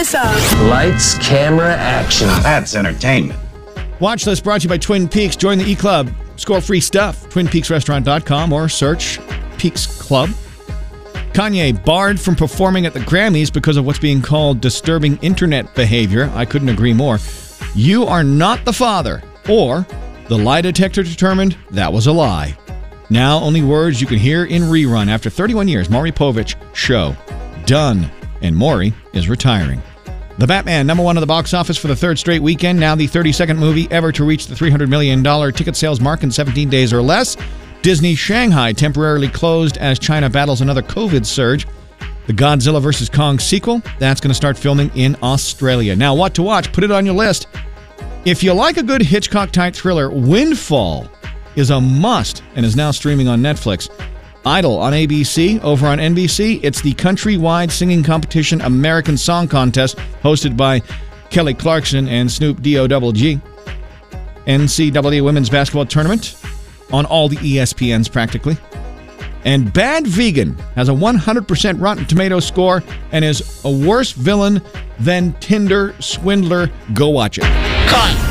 this up. Lights, camera, action. That's entertainment. Watch list brought to you by Twin Peaks. Join the E Club. Score free stuff. TwinPeaksRestaurant.com or search Peaks Club. Kanye barred from performing at the Grammys because of what's being called disturbing internet behavior. I couldn't agree more. You are not the father. Or the lie detector determined that was a lie. Now only words you can hear in rerun after 31 years. Maury Povich show done, and Maury is retiring. The Batman, number one at the box office for the third straight weekend, now the 32nd movie ever to reach the $300 million ticket sales mark in 17 days or less. Disney Shanghai temporarily closed as China battles another COVID surge. The Godzilla vs. Kong sequel, that's going to start filming in Australia. Now, what to watch? Put it on your list. If you like a good Hitchcock type thriller, Windfall is a must and is now streaming on Netflix. Idol on ABC. Over on NBC, it's the countrywide singing competition American Song Contest, hosted by Kelly Clarkson and Snoop D-O-double-G. NCAA Women's Basketball Tournament on all the ESPNs practically. And Bad Vegan has a 100% Rotten Tomato score and is a worse villain than Tinder Swindler. Go watch it. Cut.